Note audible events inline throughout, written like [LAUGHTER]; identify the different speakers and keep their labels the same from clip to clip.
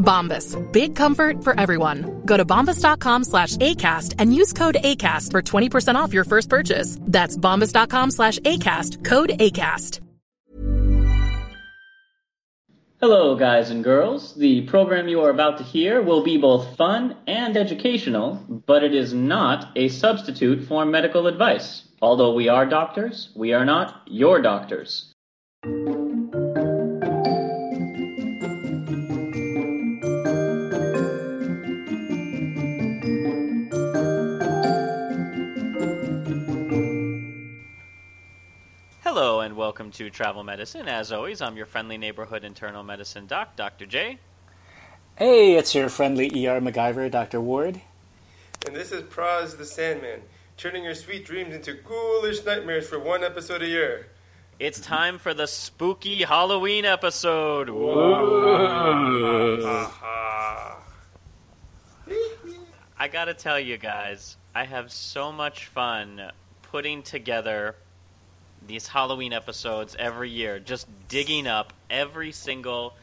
Speaker 1: Bombas. Big comfort for everyone. Go to bombas.com slash ACAST and use code ACAST for 20% off your first purchase. That's bombas.com slash ACAST. Code ACAST.
Speaker 2: Hello, guys and girls. The program you are about to hear will be both fun and educational, but it is not a substitute for medical advice. Although we are doctors, we are not your doctors. Welcome to Travel Medicine. As always, I'm your friendly neighborhood internal medicine doc, Dr. J.
Speaker 3: Hey, it's your friendly ER MacGyver, Dr. Ward.
Speaker 4: And this is Praz the Sandman, turning your sweet dreams into ghoulish nightmares for one episode a year.
Speaker 2: It's time for the spooky Halloween episode. I gotta tell you guys, I have so much fun putting together these Halloween episodes every year, just digging up every single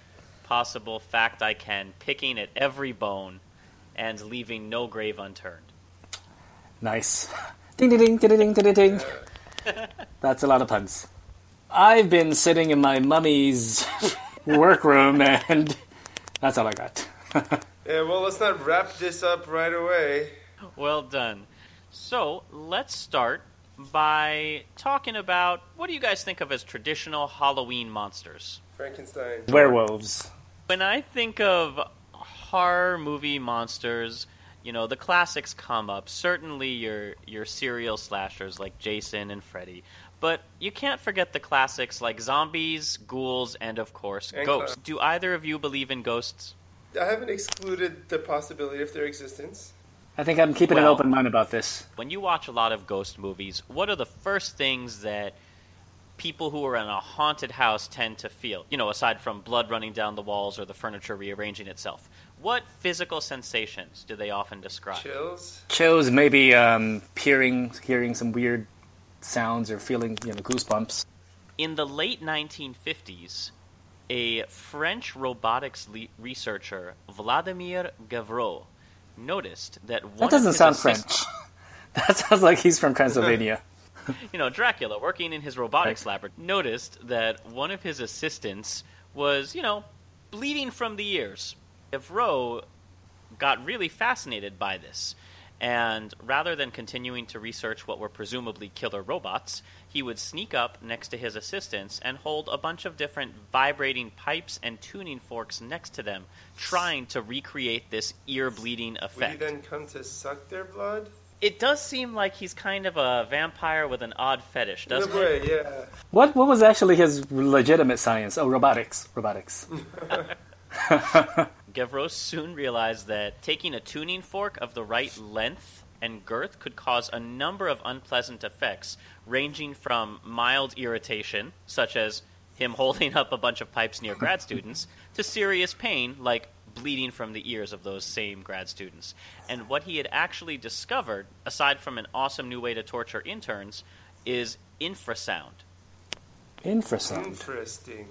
Speaker 2: possible fact I can, picking at every bone, and leaving no grave unturned.
Speaker 3: Nice. Ding ding ding ding ding ding ding. [LAUGHS] That's a lot of puns. I've been sitting in my mummy's workroom, and that's all I got. [LAUGHS]
Speaker 4: Yeah, well, let's not wrap this up right away.
Speaker 2: Well done. So let's start by talking about what do you guys think of as traditional Halloween monsters?
Speaker 4: Frankenstein.
Speaker 3: Werewolves.
Speaker 2: When I think of horror movie monsters, you know, the classics come up. Certainly your your serial slashers like Jason and Freddy. But you can't forget the classics like zombies, ghouls, and of course,
Speaker 4: And
Speaker 2: ghosts.
Speaker 4: clowns.
Speaker 2: Do either of you believe in ghosts?
Speaker 4: I haven't excluded the possibility of their existence.
Speaker 3: I think I'm keeping an open mind about this.
Speaker 2: When you watch a lot of ghost movies, what are the first things that people who are in a haunted house tend to feel? You know, aside from blood running down the walls or the furniture rearranging itself. What physical sensations do they often describe?
Speaker 4: Chills.
Speaker 3: Chills, maybe um, hearing hearing some weird sounds or feeling you know goosebumps.
Speaker 2: In the late 1950s, a French robotics le- researcher, Vladimir Gavreau, noticed that one
Speaker 3: That doesn't sound
Speaker 2: assist-
Speaker 3: French. [LAUGHS] That sounds like he's from Transylvania. [LAUGHS]
Speaker 2: you know, Dracula, working in his robotics lab, noticed that one of his assistants was, you know, bleeding from the ears. Gavreau got really fascinated by this. And rather than continuing to research what were presumably killer robots, he would sneak up next to his assistants and hold a bunch of different vibrating pipes and tuning forks next to them, trying to recreate this ear bleeding effect.
Speaker 4: Would he
Speaker 2: effect.
Speaker 4: then come to suck their blood?
Speaker 2: It does seem like he's kind of a vampire with an odd fetish, doesn't it?
Speaker 4: way, yeah.
Speaker 3: What what was actually his legitimate science? Oh, robotics. Robotics. [LAUGHS] [LAUGHS]
Speaker 2: Gavreau soon realized that taking a tuning fork of the right length and girth could cause a number of unpleasant effects, ranging from mild irritation, such as him [LAUGHS] holding up a bunch of pipes near grad [LAUGHS] students, to serious pain, like bleeding from the ears of those same grad students. And what he had actually discovered, aside from an awesome new way to torture interns, is infrasound.
Speaker 3: Infrasound.
Speaker 4: Interesting.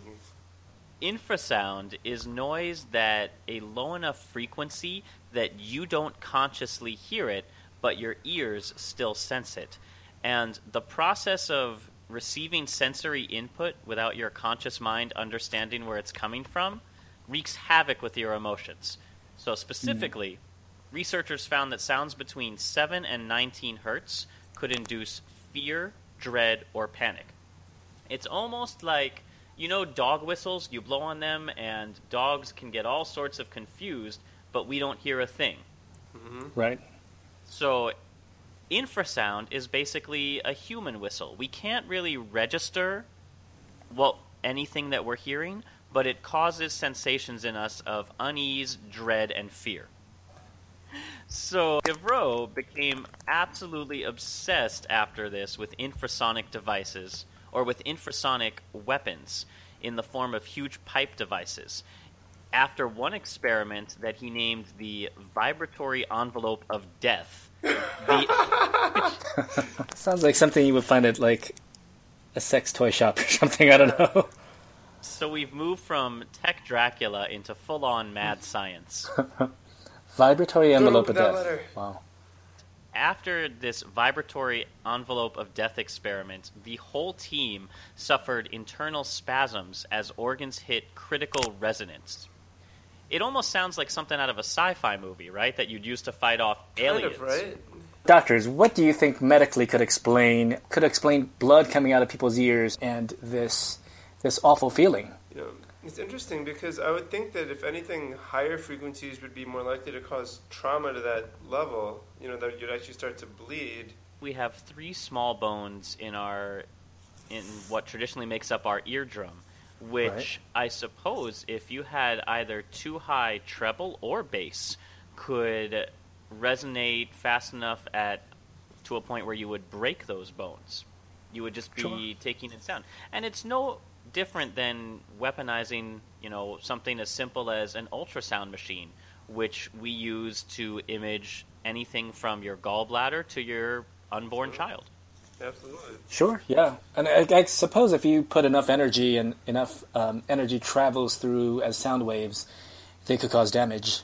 Speaker 2: Infrasound is noise that a low enough frequency that you don't consciously hear it, but your ears still sense it. And the process of receiving sensory input without your conscious mind understanding where it's coming from wreaks havoc with your emotions. So, specifically, researchers found that sounds between 7 and 19 hertz could induce fear, dread, or panic. It's almost like you know dog whistles, you blow on them and dogs can get all sorts of confused, but we don't hear a thing. Mm-hmm.
Speaker 3: Right.
Speaker 2: So infrasound is basically a human whistle. We can't really register well anything that we're hearing, but it causes sensations in us of unease, dread, and fear. So Gavreau became absolutely obsessed after this with infrasonic devices, or with infrasonic weapons in the form of huge pipe devices. After one experiment that he named the vibratory envelope of death, the, [LAUGHS]
Speaker 3: Sounds like something you would find at like a sex toy shop or something. I don't know.
Speaker 2: so we've moved from tech Dracula into full-on mad science. [LAUGHS]
Speaker 3: Vibratory envelope of
Speaker 4: open that
Speaker 3: death.
Speaker 4: letter.
Speaker 3: Wow.
Speaker 2: After this vibratory envelope of death experiment, the whole team suffered internal spasms as organs hit critical resonance. It almost sounds like something out of a sci-fi movie, right? That you'd use to fight off
Speaker 4: Kind
Speaker 2: aliens.
Speaker 4: of, right?
Speaker 3: Doctors, what do you think medically could explain could explain blood coming out of people's ears and this this awful feeling?
Speaker 4: You know, it's interesting because I would think that if anything, higher frequencies would be more likely to cause trauma to that level. You know, that you'd actually start to bleed.
Speaker 2: We have three small bones in our in what traditionally makes up our eardrum, which
Speaker 3: Right.
Speaker 2: I suppose if you had either too high treble or bass could resonate fast enough at to a point where you would break those bones. You would just be
Speaker 3: Sure.
Speaker 2: taking in sound. And it's no different than weaponizing, you know, something as simple as an ultrasound machine, which we use to image anything from your gallbladder to your unborn child.
Speaker 4: Absolutely.
Speaker 3: Sure, yeah. And I, I suppose if you put enough energy and enough um, energy travels through as sound waves, they could cause damage.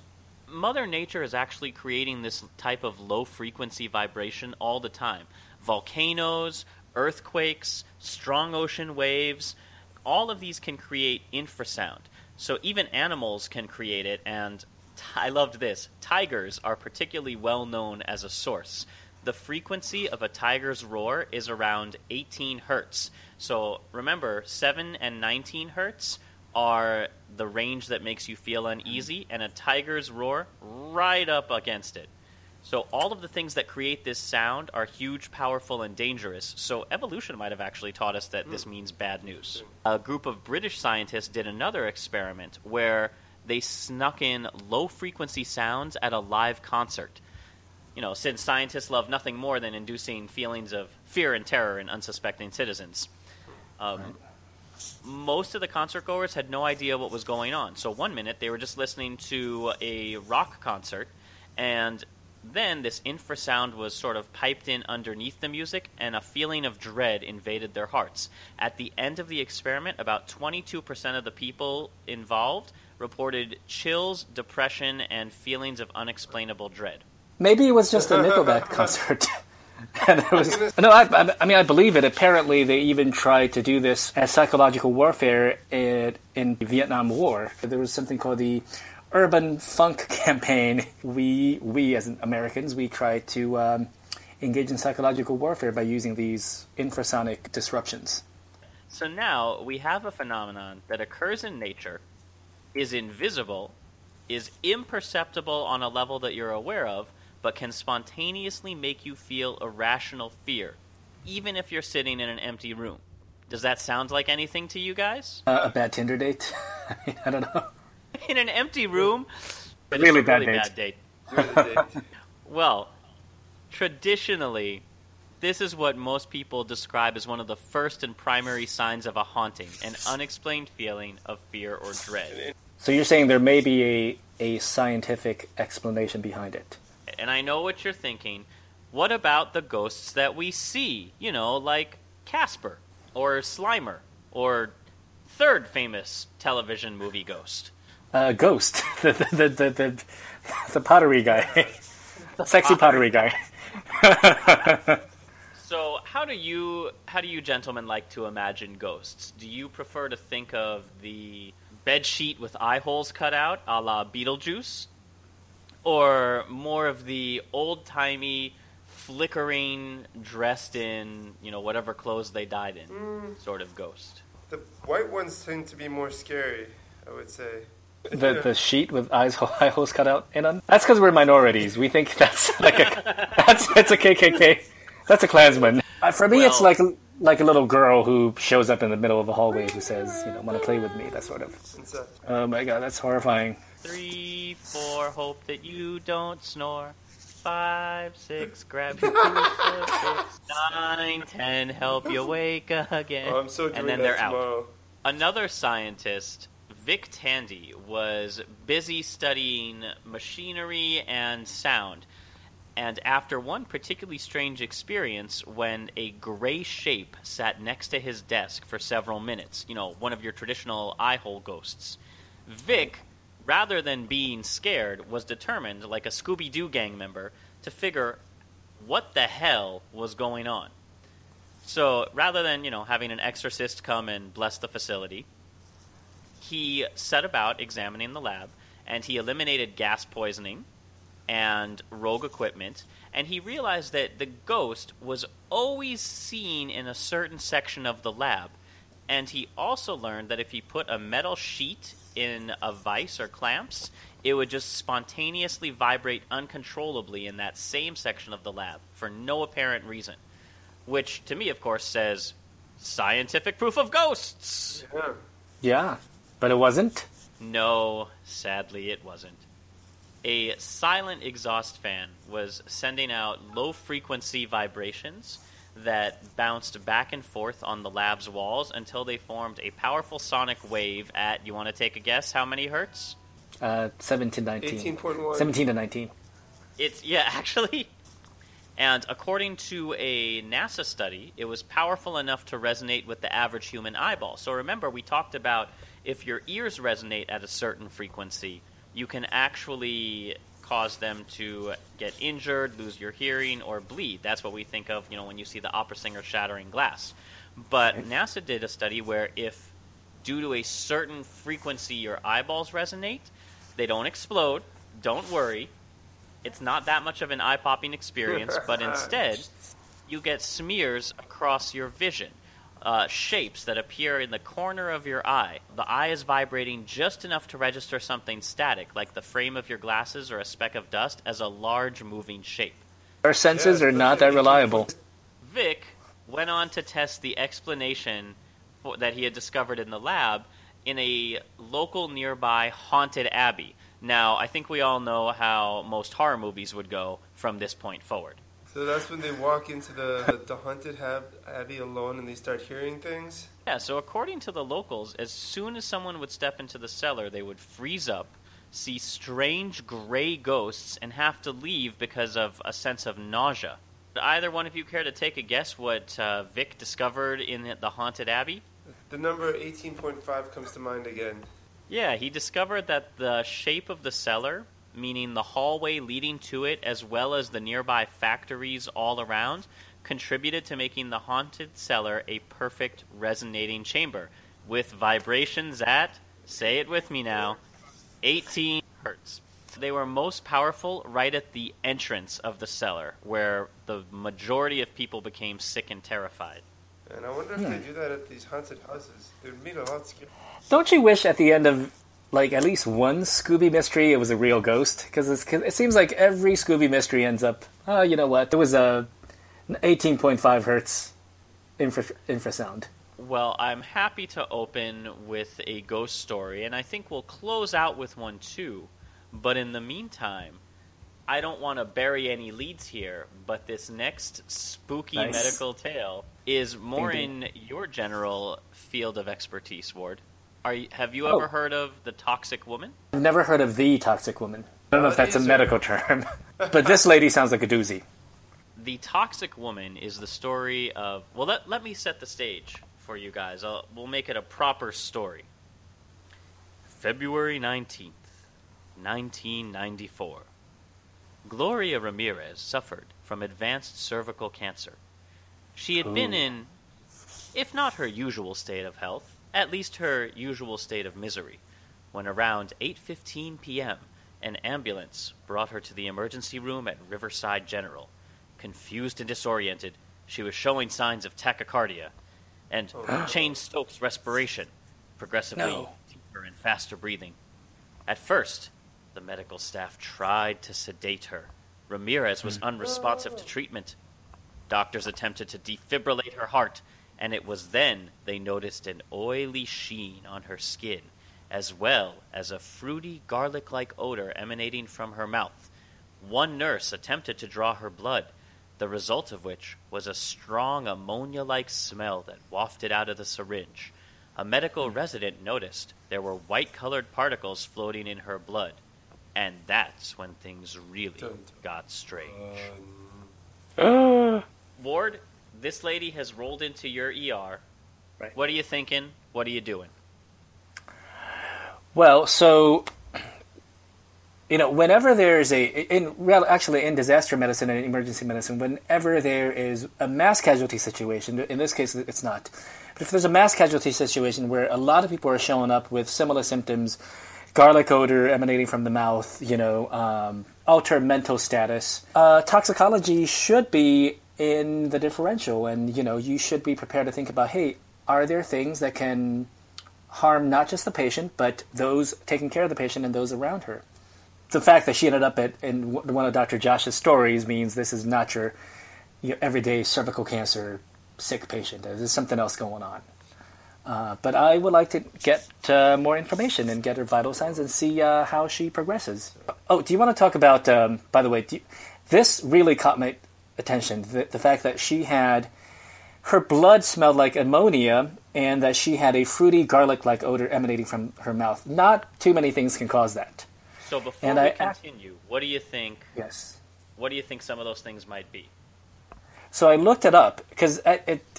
Speaker 2: Mother Nature is actually creating this type of low frequency vibration all the time. Volcanoes, earthquakes, strong ocean waves, all of these can create infrasound. So even animals can create it, and t- [LAUGHS] I loved this. Tigers are particularly well known as a source. The frequency of a tiger's roar is around 18 hertz. So remember, 7 and 19 hertz are the range that makes you feel uneasy, and a tiger's roar right up against it. So all of the things that create this sound are huge, powerful, and dangerous. So evolution might have actually taught us that this means bad news. A group of British scientists did another experiment where they snuck in low frequency sounds at a live concert. You know, since scientists love nothing more than inducing feelings of fear and terror in unsuspecting citizens. Um, most of the concert goers had no idea what was going on. So one minute they were just listening to a rock concert, and then this infrasound was sort of piped in underneath the music, and a feeling of dread invaded their hearts. At the end of the experiment, about 22% of the people involved reported chills, depression, and feelings of unexplainable dread.
Speaker 3: Maybe it was just a Nickelback [LAUGHS] concert. [LAUGHS] and it was, no, I, I- I mean, I believe it. Apparently, they even tried to do this as psychological warfare in, in the Vietnam War. There was something called the Urban Funk [LAUGHS] Campaign. We, we as Americans, we try to um, engage in psychological warfare by using these infrasonic disruptions.
Speaker 2: So now we have a phenomenon that occurs in nature, is invisible, is imperceptible on a level that you're aware of, but can spontaneously make you feel irrational fear, even if you're sitting in an empty room. Does that sound like anything to you guys?
Speaker 3: Uh, a bad Tinder date? [LAUGHS] I don't know. [LAUGHS]
Speaker 2: In an empty room? But it's
Speaker 3: Really
Speaker 2: a
Speaker 3: bad
Speaker 2: really
Speaker 3: date.
Speaker 2: bad date.
Speaker 4: Really did. [LAUGHS]
Speaker 2: Well, traditionally, this is what most people describe as one of the first and primary signs of a haunting an unexplained feeling of fear or dread.
Speaker 3: So you're saying there may be a, a scientific explanation behind it?
Speaker 2: And I know what you're thinking. What about the ghosts that we see? You know, like Casper or Slimer. or third famous television movie ghost?
Speaker 3: Uh, Ghost, [LAUGHS] the the, the the the the pottery guy, [LAUGHS] the [LAUGHS] sexy pottery guy.
Speaker 2: So, how do you how do you gentlemen like to imagine ghosts? Do you prefer to think of the bed sheet with eye holes cut out, a la Beetlejuice, or more of the old timey, flickering, dressed in you know whatever clothes they died in, sort of ghost?
Speaker 4: The white ones tend to be more scary, I would say.
Speaker 3: The the sheet with eyes [LAUGHS] eye holes cut out in them. That's because we're minorities. We think that's [LAUGHS] like a that's it's a KKK. That's a Klansman. Uh, for me, it's like like a little girl who shows up in the middle of a hallway who says, you know, want to play with me. That sort of.
Speaker 4: It's
Speaker 3: Oh my god, that's horrifying.
Speaker 2: Three, four, hope that you don't snore. Five, six, grab your crucifix. [LAUGHS] Nine, ten, help you wake again.
Speaker 4: Oh, I'm so doing
Speaker 2: and then
Speaker 4: that
Speaker 2: they're out. Another scientist, Vic Tandy, was busy studying machinery and sound. And after one particularly strange experience, when a gray shape sat next to his desk for several minutes, you know, one of your traditional eye hole ghosts, Vic, rather than being scared, was determined, like a Scooby Doo gang member, to figure what the hell was going on. So rather than, you know, having an exorcist come and bless the facility, he set about examining the lab and he eliminated gas poisoning and rogue equipment and he realized that the ghost was always seen in a certain section of the lab. And he also learned that if he put a metal sheet in a vise or clamps it would just spontaneously vibrate uncontrollably in that same section of the lab for no apparent reason which to me of course says scientific proof of ghosts.
Speaker 4: Yeah.
Speaker 3: Yeah, but it wasn't.
Speaker 2: no, sadly, it wasn't. A silent exhaust fan was sending out low frequency vibrations that bounced back and forth on the lab's walls until they formed a powerful sonic wave at, you want to take a guess, how many hertz?
Speaker 3: Uh, 17 to 19.
Speaker 4: 18.1.
Speaker 3: 17 to 19.
Speaker 2: It's, yeah, [LAUGHS] actually. And according to a NASA study, it was powerful enough to resonate with the average human eyeball. So remember, we talked about if your ears resonate at a certain frequency, you can actually cause them to get injured, lose your hearing, or bleed. That's what we think of, you know, when you see the opera singer shattering glass. But NASA did a study where if due to a certain frequency your eyeballs resonate, they don't explode. Don't worry. It's not that much of an eye popping experience, but [LAUGHS] instead, you get smears across your vision. Uh, shapes that appear in the corner of your eye. The eye is vibrating just enough to register something static, like the frame of your glasses or a speck of dust, as a large moving shape.
Speaker 3: Our senses
Speaker 4: Yeah,
Speaker 3: are not that reliable.
Speaker 2: Vic went on to test the explanation for, that he had discovered in the lab in a local nearby haunted abbey. Now, I think we all know how most horror movies would go from this point forward.
Speaker 4: So that's when they walk into the, the, haunted hab- abbey alone and they start hearing things.
Speaker 2: Yeah, so according to the locals, as soon as someone would step into the cellar, they would freeze up, see strange gray ghosts, and have to leave because of a sense of nausea. Would either one of you care to take a guess what uh, Vic discovered in the haunted abbey?
Speaker 4: The number 18.5 comes to mind again.
Speaker 2: Yeah, he discovered that the shape of the cellar, meaning the hallway leading to it as well as the nearby factories all around, contributed to making the haunted cellar a perfect resonating chamber with vibrations at, say it with me now, 18 hertz. They were most powerful right at the entrance of the cellar, where the majority of people became sick and terrified.
Speaker 4: And I wonder if they hmm. do that at these haunted houses. They would meet a lot scary.
Speaker 3: Don't you wish at the end of like at least one Scooby mystery it was a real ghost? Because it seems like every Scooby mystery ends up. Oh, you know what? It was uh, a 18.5 hertz infra infrasound.
Speaker 2: Well, I'm happy to open with a ghost story, and I think we'll close out with one too. But in the meantime, I don't want to bury any leads here, but this next spooky
Speaker 3: Nice.
Speaker 2: medical tale is more
Speaker 3: Ding,
Speaker 2: in your general field of expertise, Ward. Are you, have you
Speaker 3: Oh.
Speaker 2: ever heard of the toxic woman?
Speaker 3: I've never heard of the toxic woman. I don't know if that's a medical term, [LAUGHS] but this lady sounds like a doozy.
Speaker 2: The Toxic Woman is the story of. Well, let, let me set the stage for you guys. I'll, we'll make it a proper story. February 19th, 1994. Gloria Ramirez suffered from advanced cervical cancer. She had been in, if not her usual state of health, at least her usual state of misery, when around 8:15 p.m., an ambulance brought her to the emergency room at Riverside General. Confused and disoriented, she was showing signs of tachycardia and oh, Cheyne Stokes respiration, progressively
Speaker 3: No.
Speaker 2: deeper and faster breathing. At first, the medical staff tried to sedate her. Ramirez was hmm. unresponsive to treatment. Doctors attempted to defibrillate her heart, and it was then they noticed an oily sheen on her skin, as well as a fruity garlic like odor emanating from her mouth. One nurse attempted to draw her blood, the result of which was a strong ammonia like smell that wafted out of the syringe. A medical resident noticed there were white colored particles floating in her blood. And that's when things really
Speaker 4: Dun, dun.
Speaker 2: got strange.
Speaker 3: Uh,
Speaker 2: Ward, this lady has rolled into your ER.
Speaker 3: Right.
Speaker 2: What are you thinking? What are you doing?
Speaker 3: Well, so you know, whenever there's a in well, actually in disaster medicine and emergency medicine, whenever there is a mass casualty situation, in this case it's not, but if there's a mass casualty situation where a lot of people are showing up with similar symptoms, garlic odor emanating from the mouth, you know, um, altered mental status, uh, toxicology should be in the differential, and you know, you should be prepared to think about, hey, are there things that can harm not just the patient, but those taking care of the patient and those around her. The fact that she ended up at, in one of Dr. Josh's stories means this is not your, your everyday cervical cancer sick patient. There's something else going on. Uh, but I would like to get uh, more information and get her vital signs and see uh, how she progresses. Oh, do you want to talk about, um, by the way, you, this really caught my attention the, the fact that she had her blood smelled like ammonia and that she had a fruity garlic like odor emanating from her mouth. Not too many things can cause that.
Speaker 2: So before
Speaker 3: And
Speaker 2: we
Speaker 3: I
Speaker 2: continue, what do you think?
Speaker 3: Yes.
Speaker 2: What do you think some of those things might be?
Speaker 3: So I looked it up because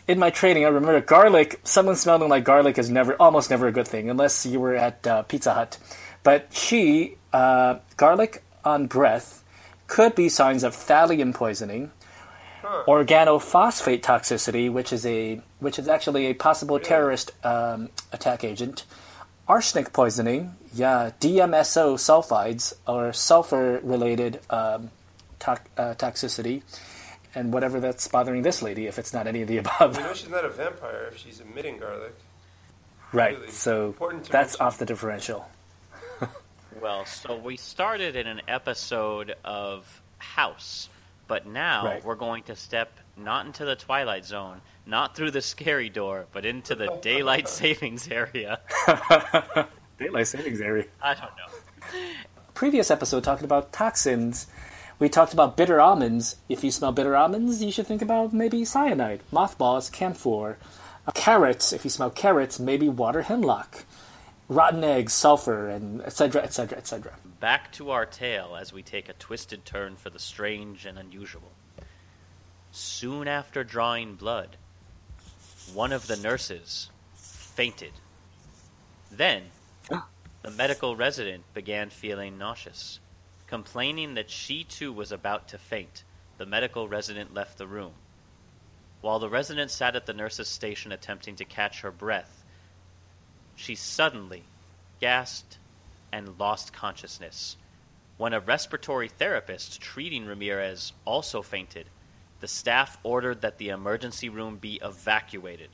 Speaker 3: in my training, I remember garlic. Someone smelling like garlic is never, almost never a good thing, unless you were at uh, Pizza Hut. But she, uh, garlic on breath, could be signs of thallium poisoning, organophosphate toxicity, which is a which is actually a possible terrorist um, attack agent, arsenic poisoning, yeah, DMSO sulfides or sulfur-related um, tox- uh, toxicity, and whatever that's bothering this lady, if it's not any of the [LAUGHS] above.
Speaker 4: You know she's not a vampire if she's emitting garlic.
Speaker 3: right.
Speaker 4: really
Speaker 3: So that's
Speaker 4: mention.
Speaker 3: off the differential.
Speaker 2: Well, so we started in an episode of House, but now
Speaker 3: Right.
Speaker 2: we're going to step not into the Twilight Zone, not through the scary door, but into the daylight [LAUGHS] savings area. [LAUGHS]
Speaker 3: Daylight savings area.
Speaker 2: I don't know.
Speaker 3: previous episode talking about toxins, we talked about bitter almonds. If you smell bitter almonds, you should think about maybe cyanide, mothballs, camphor. Uh, carrots, if you smell carrots, maybe water hemlock. Rotten eggs, sulfur, and etc., etc., etc.
Speaker 2: Back to our tale as we take a twisted turn for the strange and unusual. Soon after drawing blood, one of the nurses fainted. Then, the medical resident began feeling nauseous. Complaining that she too was about to faint, the medical resident left the room. While the resident sat at the nurse's station attempting to catch her breath, she suddenly gasped and lost consciousness. When a respiratory therapist treating Ramirez also fainted, the staff ordered that the emergency room be evacuated.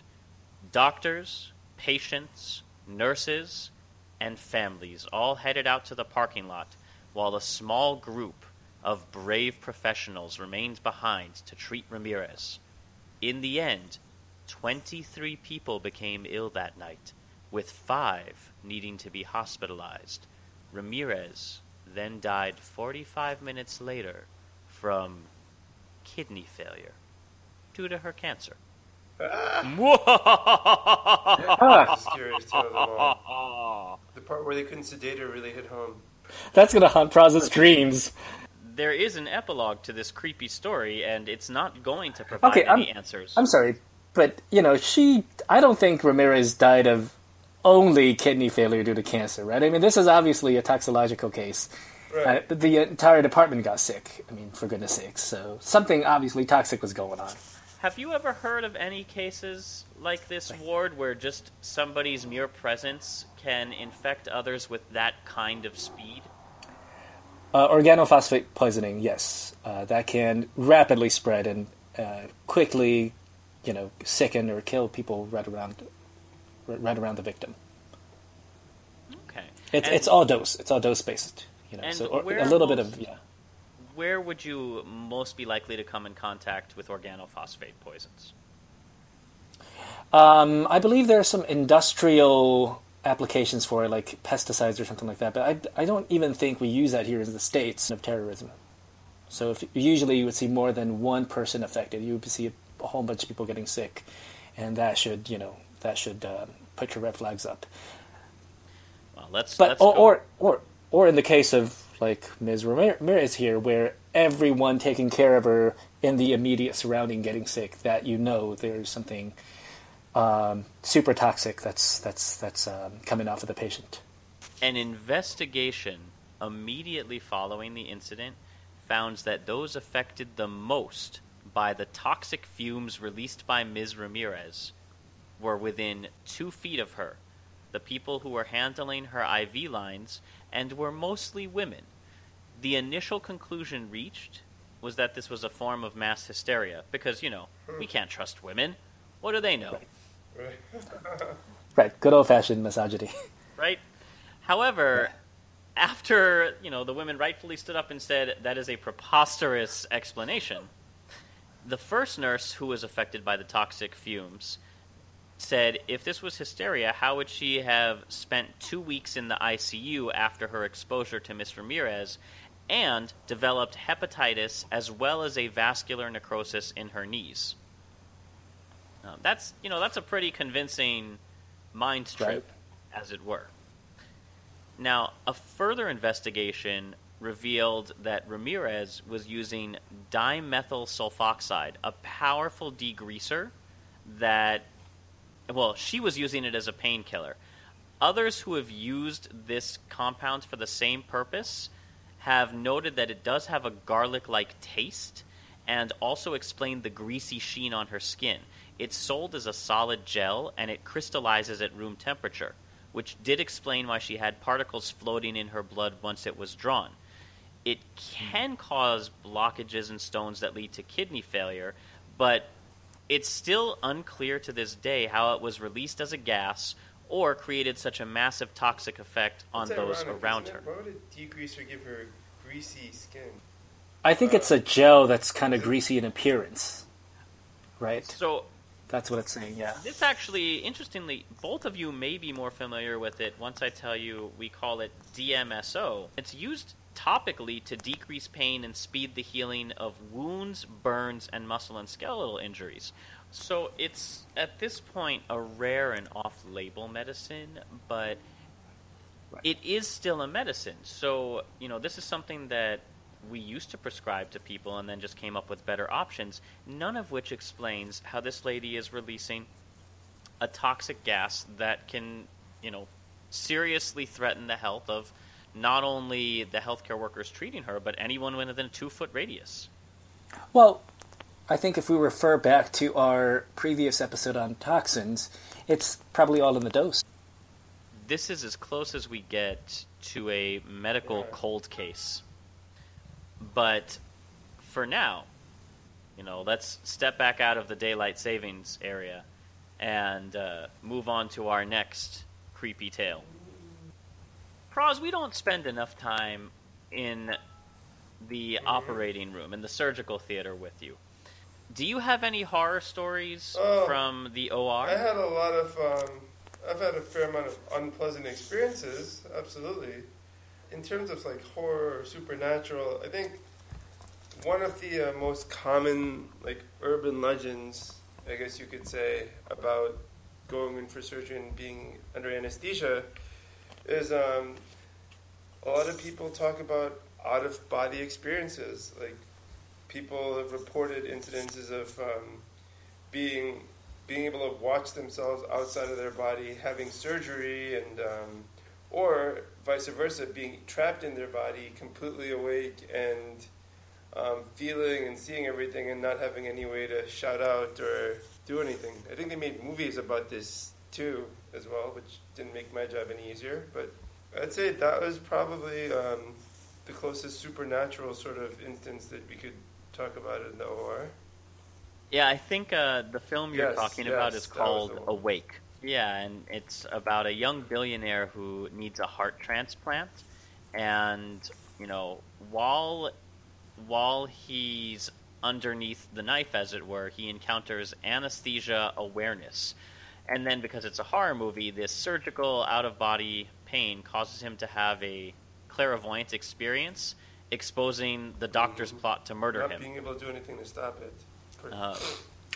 Speaker 2: Doctors, patients, nurses, and families all headed out to the parking lot, while a small group of brave professionals remained behind to treat Ramirez. In the end, 23 people became ill that night, with five needing to be hospitalized. Ramirez then died 45 minutes later from kidney failure due to her cancer. Ah.
Speaker 4: That's the scariest tale of them all. The part where they couldn't sedate her really hit home.
Speaker 3: That's gonna haunt Praza's dreams.
Speaker 2: there is an epilogue to this creepy story, and it's not going to provide
Speaker 3: Okay, I'm-
Speaker 2: any answers.
Speaker 3: I'm sorry. but you know, she. I don't think Ramirez died of only kidney failure due to cancer, right? I mean, this is obviously a toxicological case.
Speaker 4: Right.
Speaker 3: Uh, the entire department got sick. I mean, for goodness sakes. So something obviously toxic was going on.
Speaker 2: Have you ever heard of any cases like this, Ward, where just somebody's mere presence can infect others with that kind of speed?
Speaker 3: Uh, organophosphate poisoning, yes, uh, that can rapidly spread and uh, quickly, you know, sicken or kill people right around, right around the victim.
Speaker 2: Okay.
Speaker 3: It's
Speaker 2: And-
Speaker 3: it's all dose. It's all dose based. You know, so or, a little bit of yeah.
Speaker 2: Where would you most be likely to come in contact with organophosphate poisons?
Speaker 3: Um, I believe there are some industrial applications for it, like pesticides or something like that. But I, I don't even think we use that here in the states of terrorism. So if usually you would see more than one person affected, you would see a whole bunch of people getting sick, and that should you know that should uh, put your red flags up.
Speaker 2: Well, let's.
Speaker 3: But
Speaker 2: let's
Speaker 3: or,
Speaker 2: go-
Speaker 3: or or or in the case of like Ms. Ramirez here, where everyone taking care of her in the immediate surrounding getting sick, that you know there's something um, super toxic that's that's that's um, coming off of the patient.
Speaker 2: An investigation immediately following the incident found that those affected the most by the toxic fumes released by Ms. Ramirez were within two feet of her, the people who were handling her IV lines, and were mostly women. The initial conclusion reached was that this was a form of mass hysteria, because, you know, we hmm. can't trust women. What do they know?
Speaker 3: Right, [LAUGHS] right. good old fashioned misogyny. [LAUGHS]
Speaker 2: right? However, after you know the women rightfully stood up and said that is a preposterous explanation, the first nurse who was affected by the toxic fumes said if this was hysteria, how would she have spent two weeks in the ICU after her exposure to Miss Ramirez and developed hepatitis as well as avascular necrosis in her knees? Now, that's you know that's a pretty convincing mind trip, as it were. Now, a further investigation revealed that Ramirez was using dimethyl sulfoxide, a powerful degreaser that, well, she was using it as a painkiller. Others who have used this compound for the same purpose have noted that it does have a garlic like taste and also explained the greasy sheen on her skin. It's sold as a solid gel and it crystallizes at room temperature, which did explain why she had particles floating in her blood once it was drawn. It hmm. can cause blockages and stones that lead to kidney failure, but it's still unclear to this day how it was released as a gas or created such a massive toxic effect on
Speaker 4: It's
Speaker 2: those
Speaker 4: ironic,
Speaker 2: around
Speaker 4: isn't
Speaker 2: her.
Speaker 4: it? Why would a degreaser give her greasy skin?
Speaker 3: I think it's a gel that's kind of uh, greasy in appearance, right?
Speaker 2: So
Speaker 3: That's what it's saying. Yeah.
Speaker 2: This actually, interestingly, both of you may be more familiar with it once I tell you we call it DMSO. It's used topically to decrease pain and speed the healing of wounds, burns, and muscle and skeletal injuries. So it's, at this point, a rare and off label medicine, but it is still a medicine. So, you know, this is something that we used to prescribe to people and then just came up with better options, none of which explains how this lady is releasing a toxic gas that can, you know, seriously threaten the health of not only the healthcare workers treating her, but anyone within a two foot radius.
Speaker 3: Well, I think if we refer back to our previous episode on toxins, it's probably all in the dose.
Speaker 2: This is as close as we get to a medical cold case. But for now, you know, let's step back out of the daylight savings area and uh, move on to our next creepy tale. Cross, we don't spend enough time in the operating room, in the surgical theater with you. Do you have any horror stories
Speaker 4: Oh,
Speaker 2: from the OR?
Speaker 4: I had a lot of. Um, I've had a fair amount of unpleasant experiences. Absolutely. In terms of like horror or supernatural, I think one of the uh, most common like urban legends, I guess you could say, about going in for surgery and being under anesthesia is um, a lot of people talk about out of body experiences. Like people have reported incidences of um, being being able to watch themselves outside of their body having surgery and um, or vice versa being trapped in their body completely awake and um, feeling and seeing everything and not having any way to shout out or do anything i think they made movies about this too as well which didn't make my job any easier but i'd say that was probably um, the closest supernatural sort of instance that we could talk about in the or
Speaker 2: Yeah, I think uh, the film you're
Speaker 4: Yes,
Speaker 2: talking
Speaker 4: yes,
Speaker 2: about is called. Awake. Yeah, and it's about a young billionaire who needs a heart transplant, and you know, while while he's underneath the knife, as it were, he encounters anesthesia awareness, and then because it's a horror movie, this surgical out of body pain causes him to have a clairvoyant experience, exposing the doctor's plot to murder
Speaker 4: not
Speaker 2: him.
Speaker 4: being able to do anything to stop it
Speaker 2: Uh,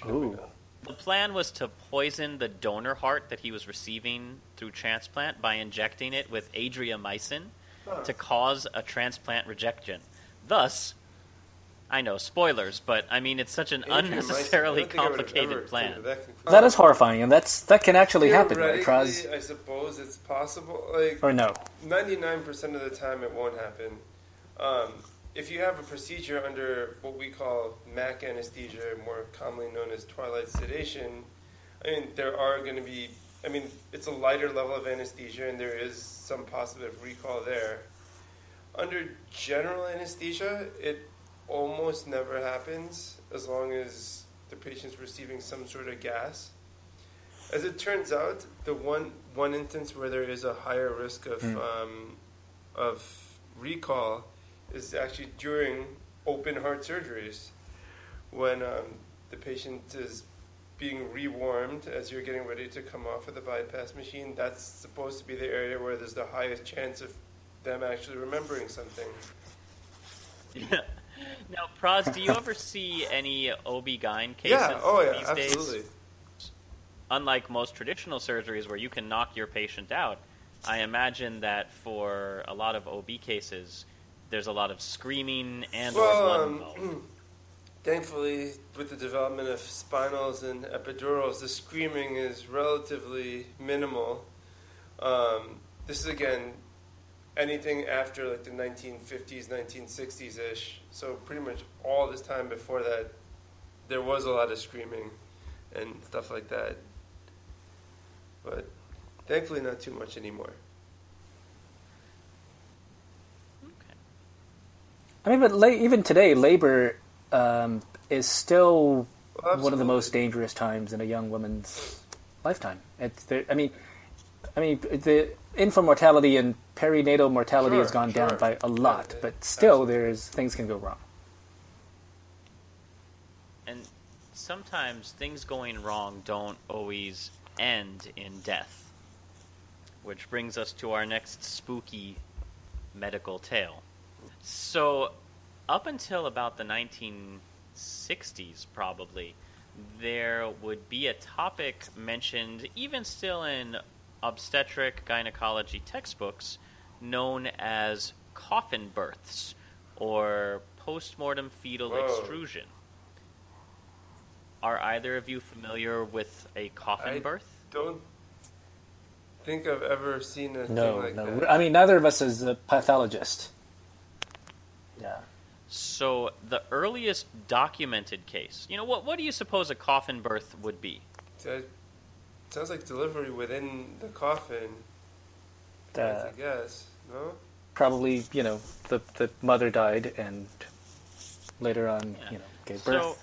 Speaker 3: Ooh.
Speaker 2: The plan was to poison the donor heart that he was receiving through transplant by injecting it with adriamycin to cause a transplant rejection. Thus, I know spoilers, but I mean it's such an
Speaker 4: Adrian
Speaker 2: unnecessarily
Speaker 4: I
Speaker 2: complicated plan.
Speaker 4: that.
Speaker 3: That is horrifying, and that's that can actually happen, right, Kraz?
Speaker 4: I suppose it's possible. Like
Speaker 3: Or no?
Speaker 4: ninety-nine percent of the time, it won't happen. Um, if you have a procedure under what we call MAC anesthesia, more commonly known as twilight sedation, I mean, there are going to be. I mean, it's a lighter level of anesthesia, and there is some possibility of recall there. Under general anesthesia, it almost never happens as long as the patient's receiving some sort of gas. As it turns out, the one one instance where there is a higher risk of um, of recall is actually during open heart surgeries, when um, the patient is being rewarmed as you're getting ready to come off of the bypass machine. That's supposed to be the area where there's the highest chance of them actually remembering something. [LAUGHS]
Speaker 2: now, Praz, do you ever see any OB-GYN cases
Speaker 4: yeah. Oh yeah.
Speaker 2: these days?
Speaker 4: Absolutely.
Speaker 2: unlike most traditional surgeries where you can knock your patient out, I imagine that for a lot of OB cases, there's a lot of screaming and
Speaker 4: Well,
Speaker 2: blood
Speaker 4: um. [CLEARS THROAT] Thankfully, with the development of spinals and epidurals, the screaming is relatively minimal. Um, this is again anything after like the 1950s, 1960s ish. So pretty much all this time before that, there was a lot of screaming and stuff like that. But thankfully, not too much anymore. Okay.
Speaker 3: I mean, but la- even today, labor um, is still
Speaker 4: Well,
Speaker 3: one of the most dangerous times in a young woman's lifetime. It's I mean, I mean, the infant mortality and perinatal mortality has
Speaker 4: Sure,
Speaker 3: gone down by a lot,
Speaker 4: Yeah,
Speaker 3: but still,
Speaker 4: absolutely.
Speaker 3: there's things can go wrong.
Speaker 2: And sometimes things going wrong don't always end in death. Which brings us to our next spooky medical tale. So, up until about the 1960s, probably, there would be a topic mentioned, even still in obstetric gynecology textbooks, known as coffin births or postmortem fetal
Speaker 4: Whoa.
Speaker 2: extrusion. Are either of you familiar with a coffin
Speaker 4: I
Speaker 2: birth?
Speaker 4: Don't think I've ever seen a
Speaker 3: No,
Speaker 4: thing like
Speaker 3: no.
Speaker 4: that.
Speaker 3: I mean, neither of us is a pathologist. Yeah.
Speaker 2: So the earliest documented case, you know, what what do you suppose a coffin birth would be?
Speaker 4: That sounds like delivery within the coffin.
Speaker 3: Uh,
Speaker 4: I guess. No.
Speaker 3: probably, you know, the the mother died and later on,
Speaker 2: Yeah.
Speaker 3: you know, gave birth.
Speaker 2: So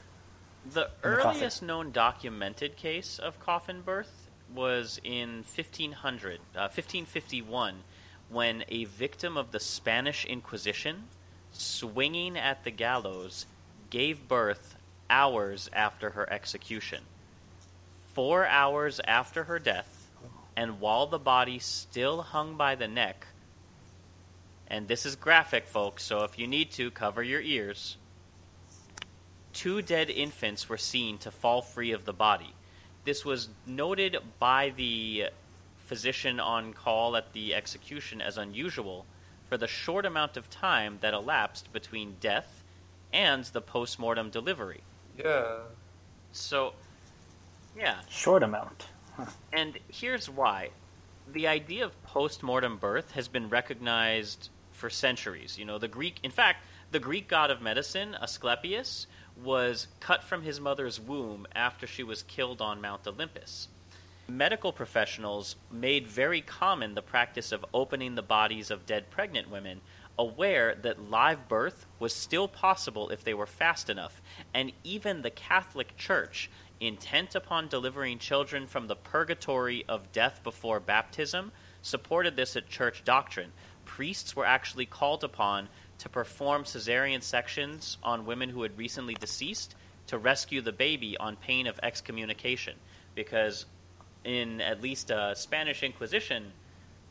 Speaker 2: the
Speaker 3: the
Speaker 2: earliest known documented case of coffin birth was in 1500, uh, 1551, when a victim of the Spanish Inquisition, swinging at the gallows, gave birth hours after her execution. Four hours after her death, and while the body still hung by the neck, and this is graphic, folks, so if you need to, cover your ears two dead infants were seen to fall free of the body. This was noted by the physician on call at the execution as unusual for the short amount of time that elapsed between death and the post-mortem delivery.
Speaker 4: Yeah.
Speaker 2: So Yeah.
Speaker 3: Short amount.
Speaker 2: And here's why. The idea of post-mortem birth has been recognized for centuries. You know, the Greek, in fact, the Greek god of medicine, Asclepius, was cut from his mother's womb after she was killed on Mount Olympus. Medical professionals made very common the practice of opening the bodies of dead pregnant women, aware that live birth was still possible if they were fast enough, and even the Catholic Church, intent upon delivering children from the purgatory of death before baptism, supported this at church doctrine. Priests were actually called upon to perform cesarean sections on women who had recently deceased to rescue the baby on pain of excommunication. Because in at least uh, Spanish Inquisition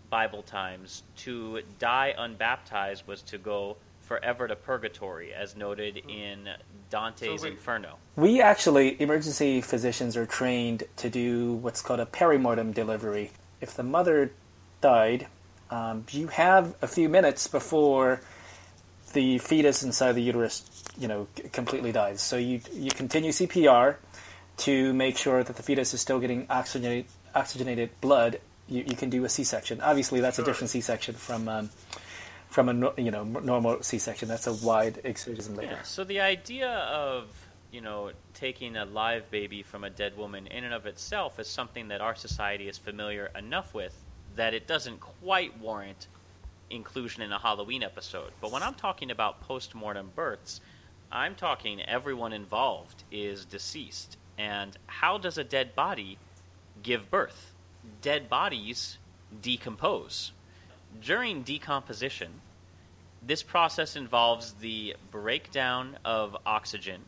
Speaker 2: Bible times, to die unbaptized was to go forever to purgatory, as noted in Dante's
Speaker 4: So wait-
Speaker 2: Inferno.
Speaker 3: We actually, emergency physicians are trained to do what's called a perimortem delivery. If the mother died, um, you have a few minutes before the fetus inside the uterus, you know, c- completely dies. So you you continue CPR to make sure that the fetus is still getting oxygenated, oxygenated blood. You, you can do a C-section. Obviously, that's a different C-section from um, from a you know normal C-section. That's a wide excision later.
Speaker 2: Yeah, so the idea of you know taking a live baby from a dead woman in and of itself is something that our society is familiar enough with that it doesn't quite warrant inclusion in a Halloween episode. But when I'm talking about post-mortem births, I'm talking everyone involved is deceased. And how does a dead body give birth? Dead bodies decompose. During decomposition, this process involves the breakdown of oxygen,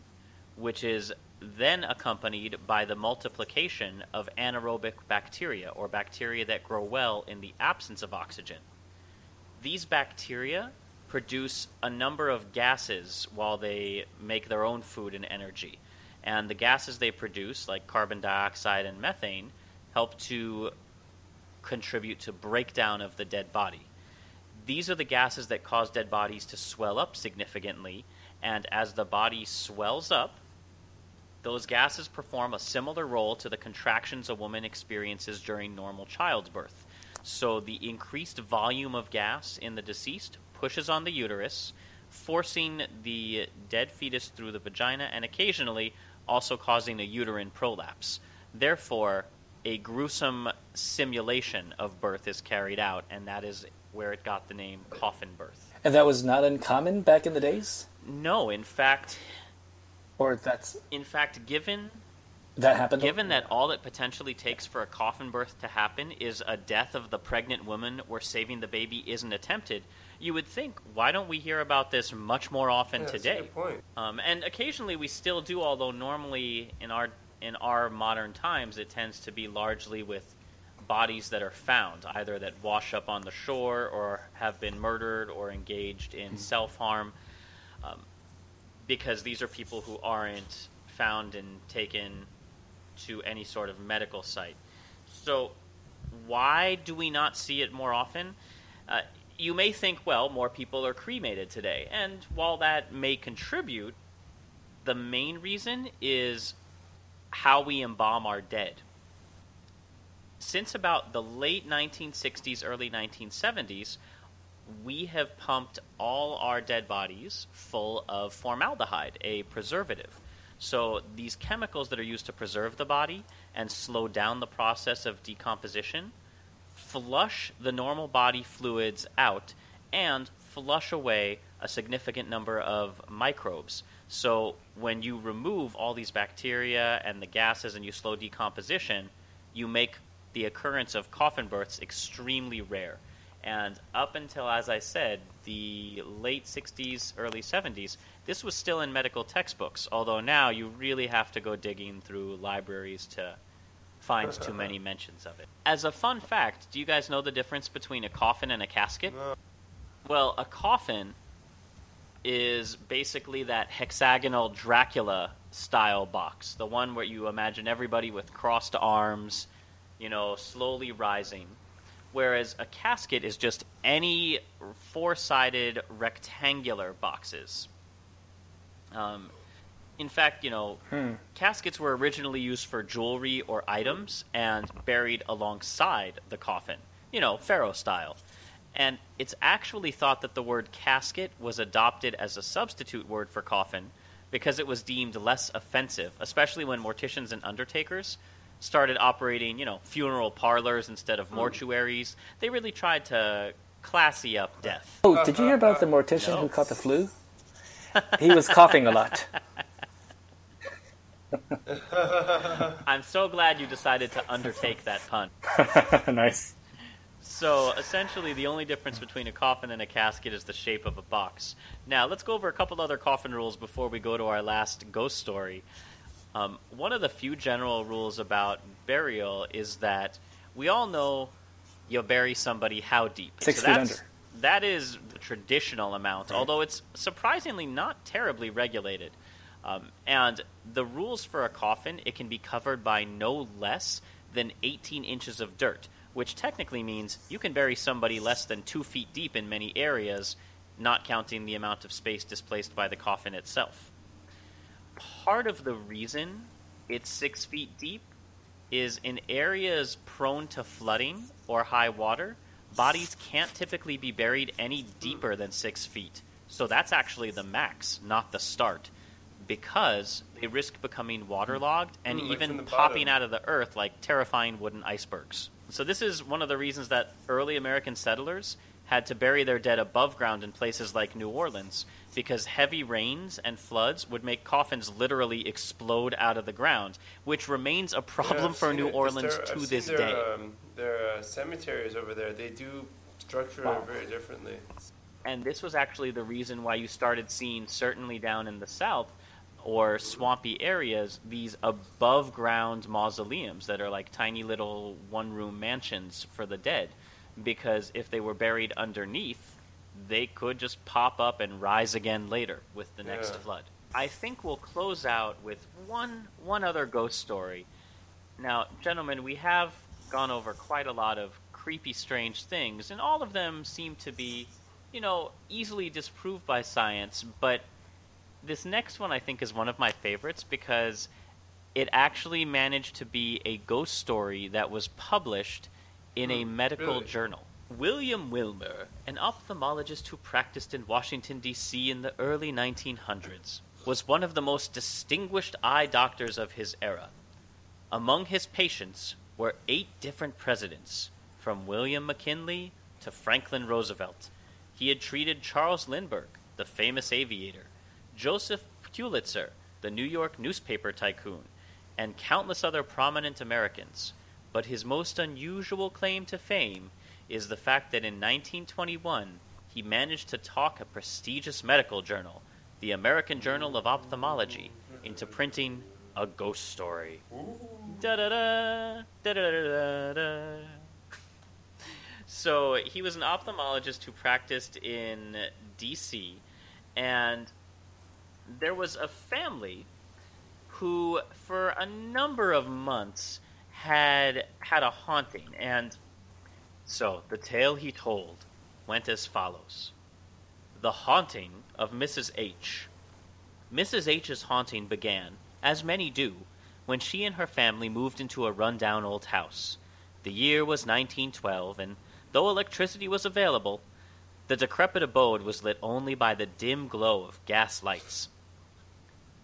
Speaker 2: which is then accompanied by the multiplication of anaerobic bacteria, or bacteria that grow well in the absence of oxygen. These bacteria produce a number of gases while they make their own food and energy. And the gases they produce, like carbon dioxide and methane, help to contribute to breakdown of the dead body. These are the gases that cause dead bodies to swell up significantly, and as the body swells up, those gases perform a similar role to the contractions a woman experiences during normal childbirth. So the increased volume of gas in the deceased pushes on the uterus, forcing the dead fetus through the vagina and occasionally also causing a uterine prolapse. Therefore, a gruesome simulation of birth is carried out, and that is where it got the name coffin birth.
Speaker 3: And that was not uncommon back in the days?
Speaker 2: No, in fact,
Speaker 3: Or that's
Speaker 2: in fact, given
Speaker 3: that happened?
Speaker 2: Given that all it potentially takes for a coffin birth to happen is a death of the pregnant woman where saving the baby isn't attempted, you would think, why don't we hear about this much more often
Speaker 4: Yeah, that's a
Speaker 2: today?
Speaker 4: good point.
Speaker 2: Um, and occasionally we still do, although normally in our in our modern times it tends to be largely with bodies that are found, either that wash up on the shore or have been murdered or engaged in self harm, um, because these are people who aren't found and taken to any sort of medical site. So, why do we not see it more often? Uh, you may think, well, more people are cremated today. And while that may contribute, the main reason is how we embalm our dead. Since about the late 1960s, early 1970s, we have pumped all our dead bodies full of formaldehyde, a preservative. So these chemicals that are used to preserve the body and slow down the process of decomposition flush the normal body fluids out and flush away a significant number of microbes. So when you remove all these bacteria and the gases and you slow decomposition, you make the occurrence of coffin births extremely rare. And up until, as I said, the late 60s, early 70s, this was still in medical textbooks, although now you really have to go digging through libraries to find too many mentions of it. As a fun fact, do you guys know the difference between a coffin and a casket?
Speaker 4: No.
Speaker 2: Well, a coffin is basically that hexagonal Dracula style box, the one where you imagine everybody with crossed arms, you know, slowly rising. Whereas a casket is just any four sided rectangular boxes. Um, In fact, you know, caskets were originally used for jewelry or items and buried alongside the coffin, you know, pharaoh style. And it's actually thought that the word casket was adopted as a substitute word for coffin because it was deemed less offensive, especially when morticians and undertakers started operating, you know, funeral parlors instead of hmm. mortuaries. They really tried to classy up death.
Speaker 3: Oh, did you hear about the mortician who caught the flu? [LAUGHS] He was coughing a lot. [LAUGHS]
Speaker 2: I'm so glad you decided to undertake that pun. [LAUGHS]
Speaker 3: nice.
Speaker 2: So essentially, the only difference between a coffin and a casket is the shape of a box. Now, let's go over a couple other coffin rules before we go to our last ghost story. Um, one of the few general rules about burial is that we all know you bury somebody how deep.
Speaker 3: Six
Speaker 2: so
Speaker 3: feet
Speaker 2: that's-
Speaker 3: under.
Speaker 2: That is the traditional amount, although it's surprisingly not terribly regulated. Um, and the rules for a coffin, it can be covered by no less than 18 inches of dirt, which technically means you can bury somebody less than two feet deep in many areas, not counting the amount of space displaced by the coffin itself. Part of the reason it's six feet deep is in areas prone to flooding or high water, bodies can't typically be buried any deeper than six feet. So that's actually the max, not the start, because they risk becoming waterlogged and
Speaker 4: Mm,
Speaker 2: even popping
Speaker 4: bottom.
Speaker 2: out of the earth like terrifying wooden icebergs. So this is one of the reasons that early American settlers had to bury their dead above ground in places like New Orleans because heavy rains and floods would make coffins literally explode out of the ground, which remains a problem
Speaker 4: I've
Speaker 2: for New
Speaker 4: it,
Speaker 2: Orleans
Speaker 4: there-
Speaker 2: to
Speaker 4: I've
Speaker 2: this
Speaker 4: their,
Speaker 2: day.
Speaker 4: Um, their uh, cemeteries over there, they do structure
Speaker 3: Wow.
Speaker 4: it very differently.
Speaker 2: And this was actually the reason why you started seeing, certainly down in the south or swampy areas, these above ground mausoleums that are like tiny little one room mansions for the dead. Because if they were buried underneath, they could just pop up and rise again later with the next
Speaker 4: Yeah.
Speaker 2: flood. I think we'll close out with one one other ghost story. Now, gentlemen, we have gone over quite a lot of creepy, strange things, and all of them seem to be, you know, easily disproved by science. But this next one I think is one of my favorites because it actually managed to be a ghost story that was published in a hmm, medical
Speaker 4: really?
Speaker 2: journal. William Wilmer, an ophthalmologist who practiced in Washington, D.C. in the early 1900s, was one of the most distinguished eye doctors of his era. Among his patients were eight different presidents, from William McKinley to Franklin Roosevelt. He had treated Charles Lindbergh, the famous aviator, Joseph Pulitzer, the New York newspaper tycoon, and countless other prominent Americans. But his most unusual claim to fame is the fact that in 1921 he managed to talk a prestigious medical journal, the American Journal of Ophthalmology, into printing a ghost story. Da da da da da da da. So he was an ophthalmologist who practiced in D.C. and there was a family who, for a number of months, had had a haunting, and so the tale he told went as follows: The haunting of Mrs. H. Mrs. H's haunting began, as many do, when she and her family moved into a rundown old house. The year was 1912, and though electricity was available, the decrepit abode was lit only by the dim glow of gas lights.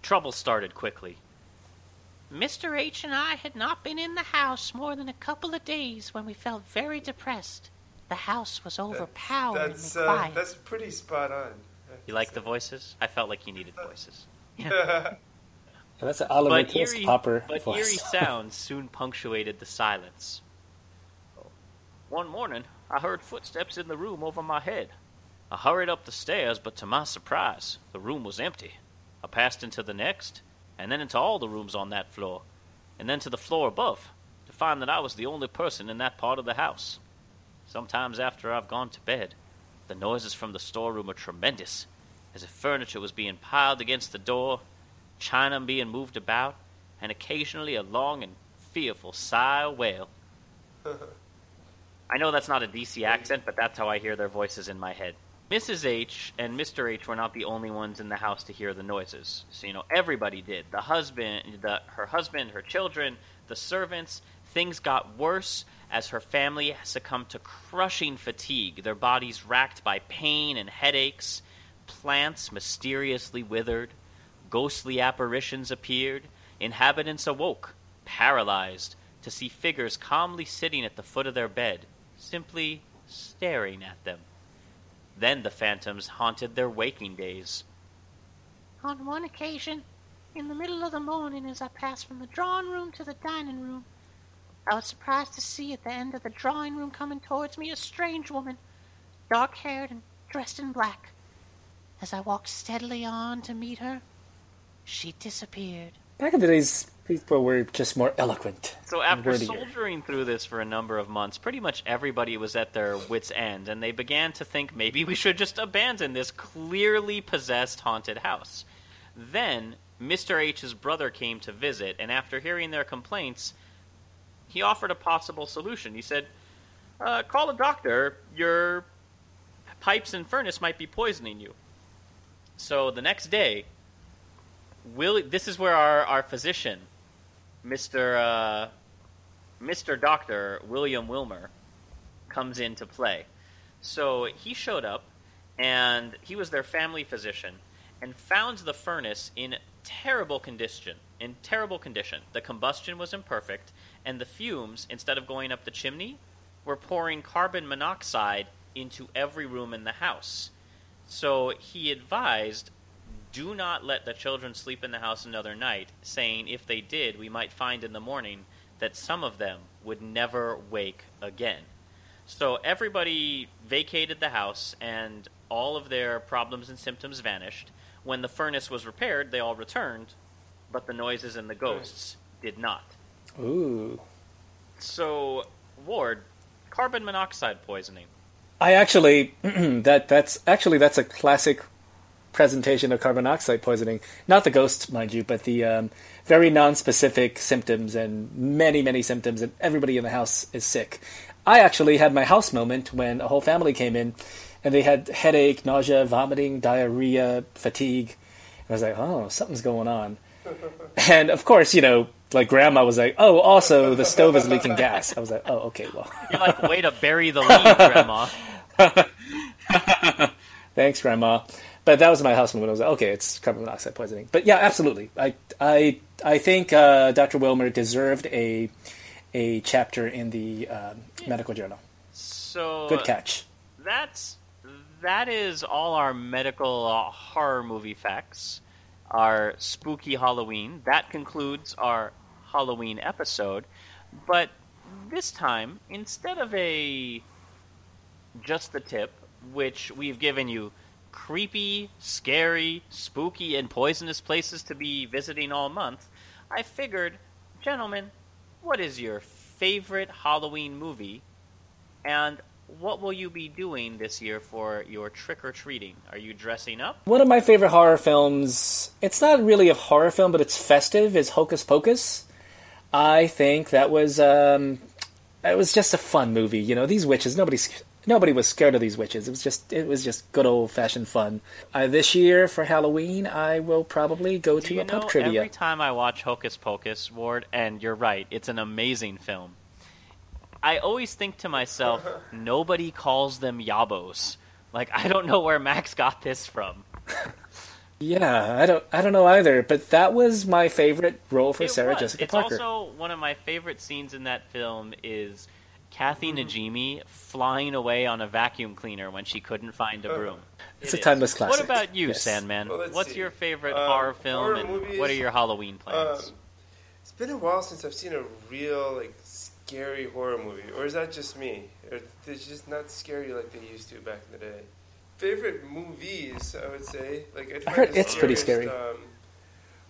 Speaker 2: Trouble started quickly.
Speaker 5: Mr. H and I had not been in the house more than a couple of days when we felt very depressed. The house was overpoweringly
Speaker 4: That's uh,
Speaker 5: quiet.
Speaker 4: that's pretty spot on.
Speaker 2: You like the voices? I felt like you needed voices. [LAUGHS]
Speaker 3: That's an Oliver
Speaker 2: But
Speaker 3: Twist
Speaker 2: eerie,
Speaker 3: Hopper
Speaker 2: but
Speaker 3: voice.
Speaker 2: eerie [LAUGHS] sounds soon punctuated the silence. One morning, I heard footsteps in the room over my head. I hurried up the stairs, but to my surprise, the room was empty. I passed into the next, and then into all the rooms on that floor, and then to the floor above, to find that I was the only person in that part of the house. Sometimes after I've gone to bed, the noises from the storeroom are tremendous, as if furniture was being piled against the door, china being moved about, and occasionally a long and fearful sigh or wail. [LAUGHS] I know that's not a DC accent, but that's how I hear their voices in my head. Mrs. H and Mr. H were not the only ones in the house to hear the noises. So you know everybody did. The husband, the, her husband, her children, the servants. Things got worse as her family succumbed to crushing fatigue, their bodies racked by pain and headaches. Plants mysteriously withered. Ghostly apparitions appeared. Inhabitants awoke, paralyzed, to see figures calmly sitting at the foot of their bed, simply staring at them. Then the phantoms haunted their waking days.
Speaker 5: On one occasion, in the middle of the morning as I passed from the drawing room to the dining room, I was surprised to see at the end of the drawing room coming towards me a strange woman, dark haired and dressed in black. As I walked steadily on to meet her, she disappeared.
Speaker 3: Back in the days, people were just more eloquent.
Speaker 2: So after
Speaker 3: wordier.
Speaker 2: soldiering through this for a number of months, pretty much everybody was at their wits' end, and they began to think maybe we should just abandon this clearly possessed haunted house. Then Mr. H's brother came to visit, and after hearing their complaints, he offered a possible solution. He said, uh, "Call a doctor. Your pipes and furnace might be poisoning you." So the next day, Will this is where our, our physician, Mister uh, Mister Doctor William Wilmer, comes into play. So he showed up, and he was their family physician, and found the furnace in terrible condition. In terrible condition, the combustion was imperfect, and the fumes, instead of going up the chimney, were pouring carbon monoxide into every room in the house. So he advised do not let the children sleep in the house another night, saying if they did, we might find in the morning that some of them would never wake again. So everybody vacated the house, and all of their problems and symptoms vanished. When the furnace was repaired, they all returned, but the noises and the ghosts did not.
Speaker 3: Ooh.
Speaker 2: So, Ward, carbon monoxide poisoning.
Speaker 3: I actually [CLEARS THROAT] that that's actually that's a classic presentation of carbon monoxide poisoning. Not the ghost, mind you, but the um, very non-specific symptoms and many many symptoms, and everybody in the house is sick. I actually had my house moment when a whole family came in, and they had headache, nausea, vomiting, diarrhea, fatigue. I was like, oh, something's going on. [LAUGHS] And of course, you know, like grandma was like, oh, also the stove is leaking gas. I was like, oh, okay, well. [LAUGHS]
Speaker 2: You're like, way to bury the [LAUGHS] lead, Grandma.
Speaker 3: Thanks, Grandma. But that was my house moment. I was like, okay, it's carbon monoxide poisoning. But yeah, absolutely. I I I think uh, Dr. Wilmer deserved a a chapter in the um, medical journal.
Speaker 2: So
Speaker 3: Good catch.
Speaker 2: That's that is all our medical uh, horror movie facts. Our spooky Halloween. That concludes our Halloween episode. But this time, instead of a just the tip, which we've given you creepy, scary, spooky, and poisonous places to be visiting all month, I figured, gentlemen, what is your favorite Halloween movie? And what will you be doing this year for your trick or treating? Are you dressing up?
Speaker 3: One of my favorite horror films, it's not really a horror film, but it's festive, is Hocus Pocus. I think that was um, it was just a fun movie. You know, these witches, nobody's nobody was scared of these witches. It was just it was just good old fashioned fun. Uh, this year for Halloween, I will probably go
Speaker 2: Do
Speaker 3: to a
Speaker 2: know,
Speaker 3: pub trivia.
Speaker 2: every time I watch Hocus Pocus, Ward, and you're right, it's an amazing film. I always think to myself, nobody calls them Yabos. Like I don't know where Max got this from. [LAUGHS]
Speaker 3: Yeah, I don't I don't know either, but that was my favorite role for
Speaker 2: It
Speaker 3: Sarah
Speaker 2: was.
Speaker 3: Jessica
Speaker 2: it's
Speaker 3: Parker.
Speaker 2: also one of my favorite scenes in that film is Kathy
Speaker 3: Mm-hmm.
Speaker 2: Najimy flying away on a vacuum cleaner when she couldn't find a broom.
Speaker 3: It's
Speaker 2: It
Speaker 3: a timeless
Speaker 2: is.
Speaker 3: classic.
Speaker 2: What about you,
Speaker 3: Yes.
Speaker 2: Sandman?
Speaker 4: Well,
Speaker 2: What's
Speaker 4: see.
Speaker 2: your favorite
Speaker 4: Um,
Speaker 2: horror film,
Speaker 4: horror
Speaker 2: and
Speaker 4: movies,
Speaker 2: what are your Halloween plans?
Speaker 4: Um, it's been a while since I've seen a real like scary horror movie, or is that just me? Or they're just not scary like they used to back in the day. Favorite movies, I would say. Like I,
Speaker 3: I heard
Speaker 4: the
Speaker 3: it's pretty scary.
Speaker 4: Um,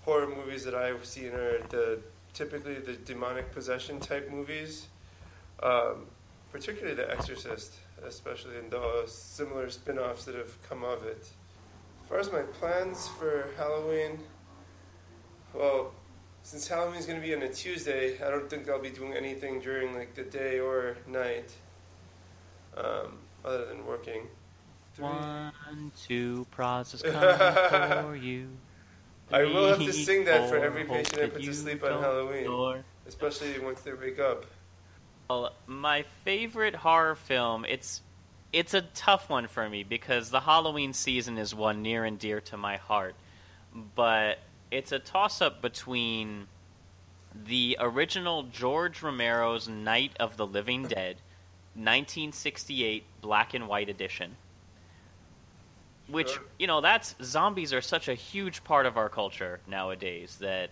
Speaker 4: horror movies that I've seen are the typically the demonic possession type movies, um, particularly The Exorcist, especially in the similar spin-offs that have come of it. As far as my plans for Halloween, well, since Halloween's going to be on a Tuesday, I don't think I'll be doing anything during like the day or night, um, other than working.
Speaker 2: One, two, is [LAUGHS] coming for you.
Speaker 4: I will have to sing that for every patient I put to sleep on Halloween,
Speaker 2: snore.
Speaker 4: especially once they wake up.
Speaker 2: Well, my favorite horror film, it's it's a tough one for me because the Halloween season is one near and dear to my heart. But it's a toss up between the original George Romero's Night of the Living Dead, 1968 black and white edition. Which, you know, that's zombies are such a huge part of our culture nowadays that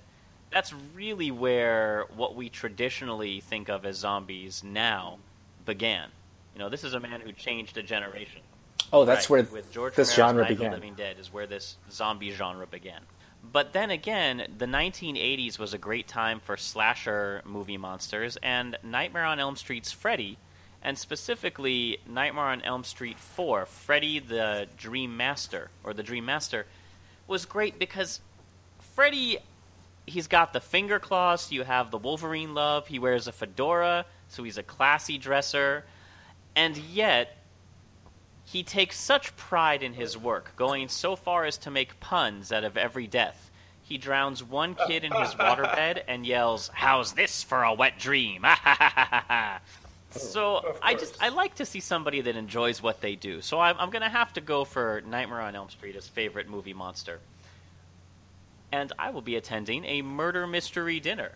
Speaker 2: that's really where what we traditionally think of as zombies now began. You know, this is a man who changed a generation.
Speaker 3: Oh, that's
Speaker 2: Right,
Speaker 3: where
Speaker 2: with George
Speaker 3: this genre
Speaker 2: Night
Speaker 3: began.
Speaker 2: Living Dead is where this zombie genre began. But then again, the 1980s was a great time for slasher movie monsters, and Nightmare on Elm Street's Freddy, and specifically Nightmare on Elm Street 4, Freddy the Dream Master, or the Dream Master, was great because Freddy, he's got the finger claws, you have the Wolverine love, he wears a fedora, so he's a classy dresser, and yet he takes such pride in his work, going so far as to make puns out of every death. He drowns one kid in his waterbed and yells, "How's this for a wet dream?" [LAUGHS] so
Speaker 4: oh,
Speaker 2: I just. I like to see somebody that enjoys what they do. So I'm, I'm going to have to go for Nightmare on Elm Street as favorite movie monster. And I will be attending a murder mystery dinner,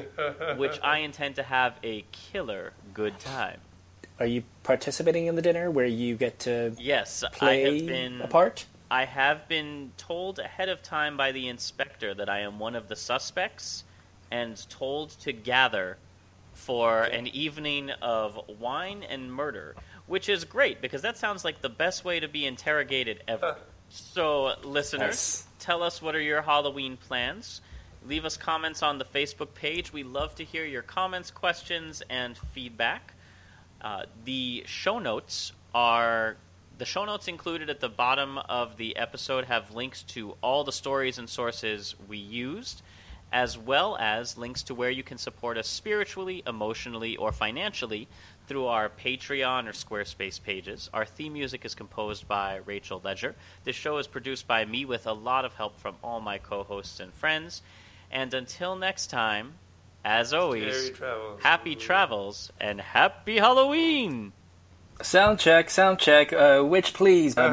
Speaker 2: [LAUGHS] which I intend to have a killer good time.
Speaker 3: Are you participating in the dinner where you get to
Speaker 2: Yes,
Speaker 3: play
Speaker 2: I have been
Speaker 3: a part?
Speaker 2: I have been told ahead of time by the inspector that I am one of the suspects and told to gather for an evening of wine and murder, which is great because that sounds like the best way to be interrogated ever. [LAUGHS] So, listeners,
Speaker 3: Nice.
Speaker 2: Tell us what are your Halloween plans. Leave us comments on the Facebook page. We love to hear your comments, questions, and feedback. Uh, the show notes are the show notes included at the bottom of the episode have links to all the stories and sources we used, as well as links to where you can support us spiritually, emotionally, or financially through our Patreon or Squarespace pages. Our theme music is composed by Rachel Ledger. This show is produced by me with a lot of help from all my co hosts and friends. And until next time, as always,
Speaker 4: travels.
Speaker 2: happy travels and happy Halloween!
Speaker 3: Sound check, sound check. Uh, which please? [LAUGHS] Um,